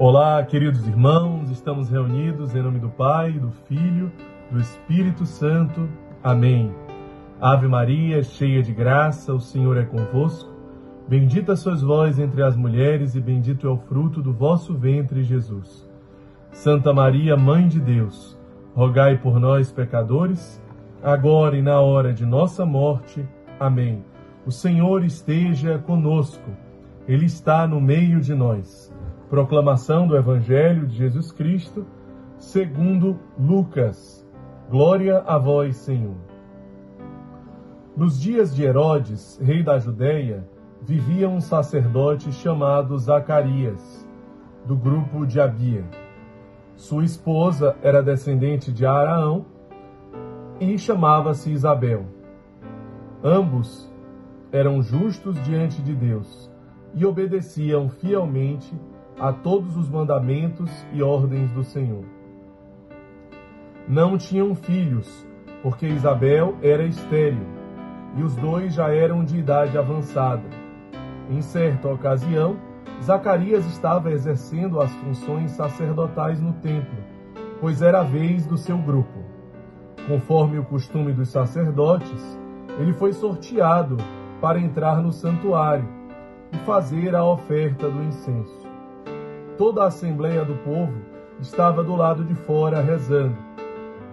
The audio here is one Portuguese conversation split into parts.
Olá, queridos irmãos, estamos reunidos em nome do Pai, do Filho, do Espírito Santo. Amém. Ave Maria, cheia de graça, o Senhor é convosco. Bendita sois vós entre as mulheres, e bendito é o fruto do vosso ventre, Jesus. Santa Maria, Mãe de Deus, rogai por nós, pecadores, agora e na hora de nossa morte. Amém. O Senhor esteja conosco, Ele está no meio de nós. Proclamação do Evangelho de Jesus Cristo, segundo Lucas. Glória a vós, Senhor. Nos dias de Herodes, rei da Judéia, vivia um sacerdote chamado Zacarias, do grupo de Abia. Sua esposa era descendente de Araão e chamava-se Isabel. Ambos eram justos diante de Deus e obedeciam fielmente a todos os mandamentos e ordens do Senhor. Não tinham filhos, porque Isabel era estéril, e os dois já eram de idade avançada. Em certa ocasião, Zacarias estava exercendo as funções sacerdotais no templo, pois era a vez do seu grupo. Conforme o costume dos sacerdotes, ele foi sorteado para entrar no santuário e fazer a oferta do incenso toda a assembleia do povo estava do lado de fora rezando,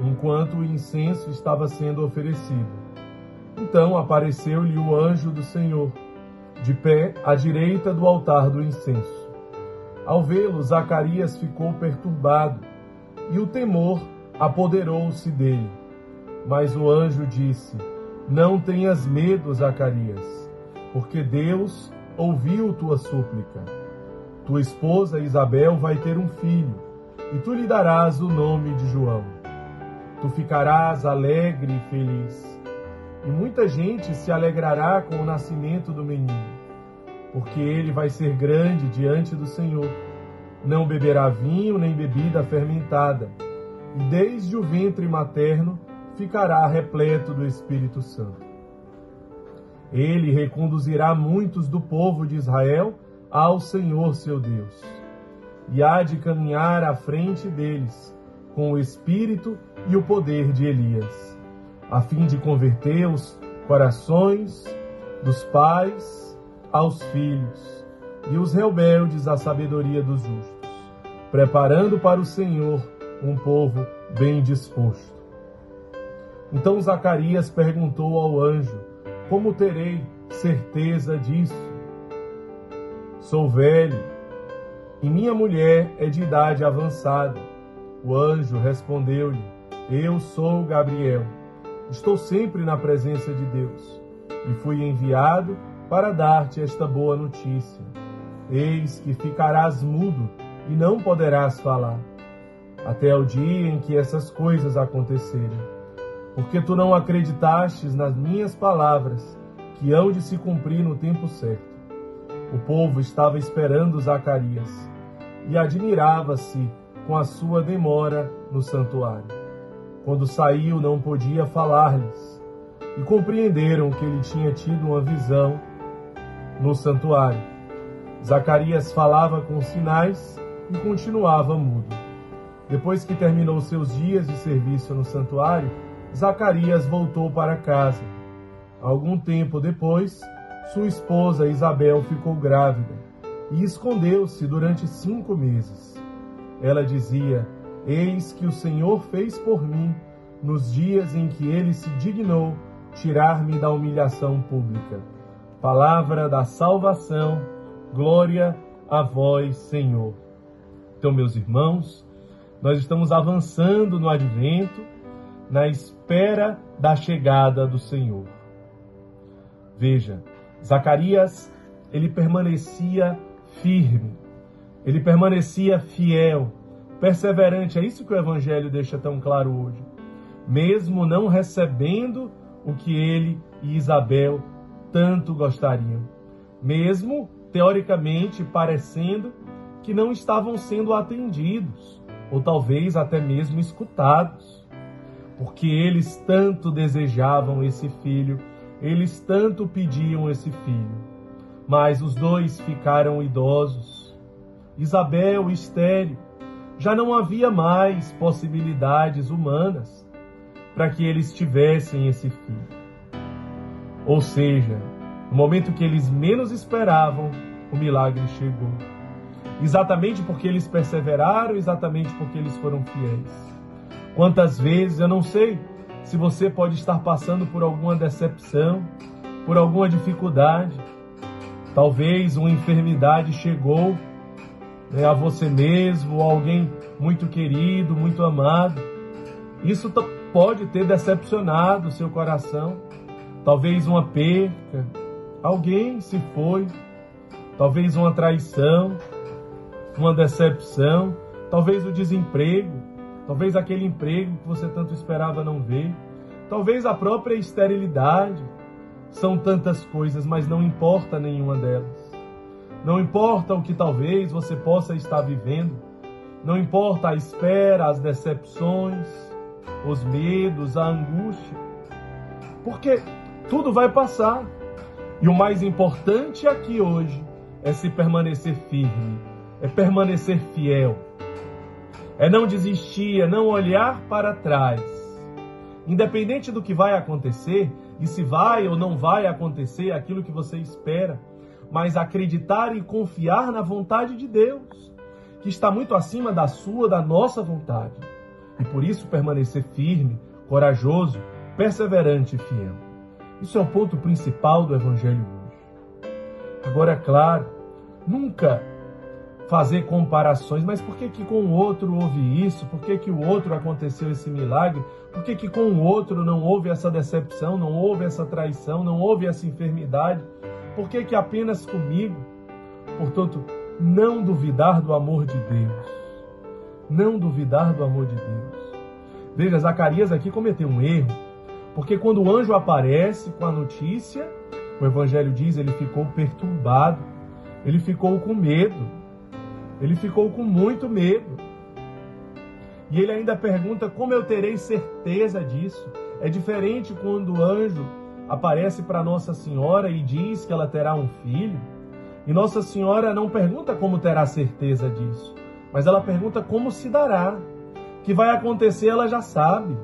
enquanto o incenso estava sendo oferecido. Então apareceu-lhe o anjo do Senhor, de pé à direita do altar do incenso. Ao vê-lo, Zacarias ficou perturbado e o temor apoderou-se dele. Mas o anjo disse: Não tenhas medo, Zacarias, porque Deus ouviu tua súplica. Tua esposa Isabel vai ter um filho, e tu lhe darás o nome de João. Tu ficarás alegre e feliz, e muita gente se alegrará com o nascimento do menino, porque ele vai ser grande diante do Senhor. Não beberá vinho nem bebida fermentada, e desde o ventre materno ficará repleto do Espírito Santo. Ele reconduzirá muitos do povo de Israel ao Senhor seu Deus, e há de caminhar à frente deles com o espírito e o poder de Elias, a fim de converter os corações dos pais aos filhos e os rebeldes à sabedoria dos justos, preparando para o Senhor um povo bem disposto. Então Zacarias perguntou ao anjo: Como terei certeza disso? Sou velho e minha mulher é de idade avançada. O anjo respondeu-lhe: Eu sou Gabriel. Estou sempre na presença de Deus e fui enviado para dar-te esta boa notícia. Eis que ficarás mudo e não poderás falar, até o dia em que essas coisas acontecerem. Porque tu não acreditastes nas minhas palavras, que hão de se cumprir no tempo certo. O povo estava esperando Zacarias e admirava-se com a sua demora no santuário. Quando saiu, não podia falar-lhes e compreenderam que ele tinha tido uma visão no santuário. Zacarias falava com sinais e continuava mudo. Depois que terminou seus dias de serviço no santuário, Zacarias voltou para casa. Algum tempo depois, sua esposa Isabel ficou grávida e escondeu-se durante cinco meses. Ela dizia: Eis que o Senhor fez por mim nos dias em que ele se dignou tirar-me da humilhação pública. Palavra da salvação, glória a vós, Senhor. Então, meus irmãos, nós estamos avançando no advento, na espera da chegada do Senhor. Veja, Zacarias, ele permanecia firme, ele permanecia fiel, perseverante. É isso que o Evangelho deixa tão claro hoje. Mesmo não recebendo o que ele e Isabel tanto gostariam, mesmo teoricamente parecendo que não estavam sendo atendidos, ou talvez até mesmo escutados, porque eles tanto desejavam esse filho eles tanto pediam esse filho, mas os dois ficaram idosos. Isabel estéril. Já não havia mais possibilidades humanas para que eles tivessem esse filho. Ou seja, no momento que eles menos esperavam, o milagre chegou. Exatamente porque eles perseveraram, exatamente porque eles foram fiéis. Quantas vezes, eu não sei se você pode estar passando por alguma decepção, por alguma dificuldade. Talvez uma enfermidade chegou né, a você mesmo, alguém muito querido, muito amado. Isso pode ter decepcionado o seu coração. Talvez uma perca, alguém se foi, talvez uma traição, uma decepção, talvez o desemprego, talvez aquele emprego que você tanto esperava não ver, talvez a própria esterilidade. São tantas coisas, mas não importa nenhuma delas. Não importa o que talvez você possa estar vivendo, não importa a espera, as decepções, os medos, a angústia, porque tudo vai passar. E o mais importante aqui hoje é se permanecer firme, é permanecer fiel, é não desistir, é não olhar para trás. Independente do que vai acontecer, e se vai ou não vai acontecer aquilo que você espera, mas acreditar e confiar na vontade de Deus, que está muito acima da sua, da nossa vontade. E por isso permanecer firme, corajoso, perseverante e fiel. Isso é o ponto principal do Evangelho hoje. Agora, é claro, nunca fazer comparações, mas por que, que com o outro houve isso? Por que, que o outro aconteceu esse milagre? Por que, que com o outro não houve essa decepção, não houve essa traição, não houve essa enfermidade? Por que, que apenas comigo? Portanto, não duvidar do amor de Deus. Não duvidar do amor de Deus. Veja, Zacarias aqui cometeu um erro porque quando o anjo aparece com a notícia, o evangelho diz, ele ficou perturbado, ele ficou com medo, ele ficou com muito medo. E ele ainda pergunta como eu terei certeza disso. É diferente quando o anjo aparece para Nossa Senhora e diz que ela terá um filho. E Nossa Senhora não pergunta como terá certeza disso, mas ela pergunta como se dará. Que vai acontecer, ela já sabe.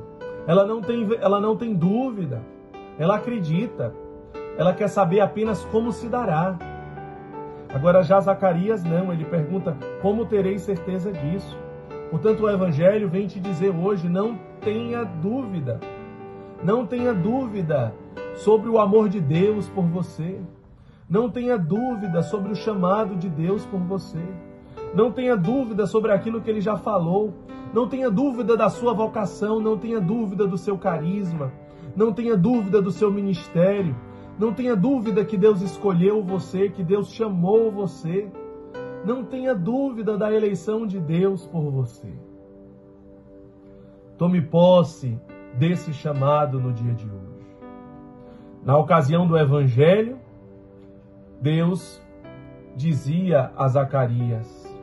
Ela não tem, ela não tem dúvida. Ela acredita. Ela quer saber apenas como se dará. Agora já Zacarias não, ele pergunta: "Como terei certeza disso?" Portanto, o evangelho vem te dizer hoje: não tenha dúvida. Não tenha dúvida sobre o amor de Deus por você. Não tenha dúvida sobre o chamado de Deus por você. Não tenha dúvida sobre aquilo que ele já falou. Não tenha dúvida da sua vocação, não tenha dúvida do seu carisma, não tenha dúvida do seu ministério, não tenha dúvida que Deus escolheu você, que Deus chamou você. Não tenha dúvida da eleição de Deus por você. Tome posse desse chamado no dia de hoje. Na ocasião do evangelho, Deus dizia a Zacarias: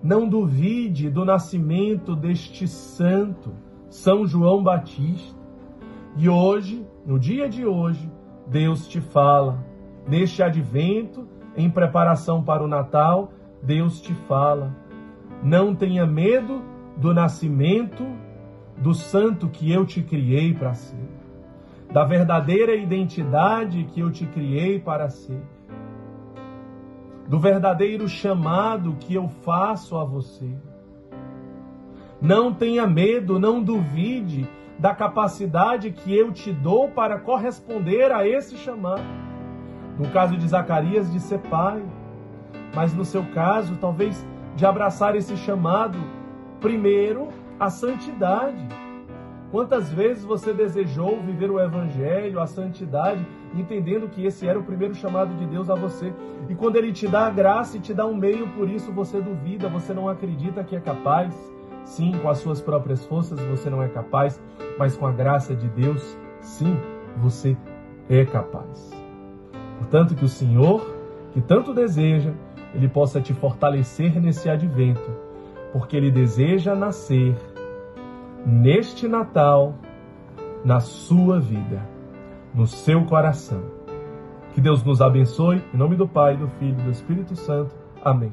não duvide do nascimento deste santo, São João Batista. E hoje, no dia de hoje, Deus te fala. Neste advento, em preparação para o Natal, Deus te fala. Não tenha medo do nascimento do santo que eu te criei para ser, da verdadeira identidade que eu te criei para ser do verdadeiro chamado que eu faço a você. Não tenha medo, não duvide da capacidade que eu te dou para corresponder a esse chamado. No caso de Zacarias, de ser pai, mas no seu caso, talvez de abraçar esse chamado, primeiro, a santidade. Quantas vezes você desejou viver o Evangelho, a santidade, entendendo que esse era o primeiro chamado de Deus a você? E quando Ele te dá a graça e te dá um meio, por isso você duvida, você não acredita que é capaz? Sim, com as suas próprias forças você não é capaz, mas com a graça de Deus, sim, você é capaz. Portanto, que o Senhor, que tanto deseja, Ele possa te fortalecer nesse advento, porque Ele deseja nascer neste Natal na sua vida, no seu coração. Que Deus nos abençoe, em nome do Pai, do Filho e do Espírito Santo. Amém.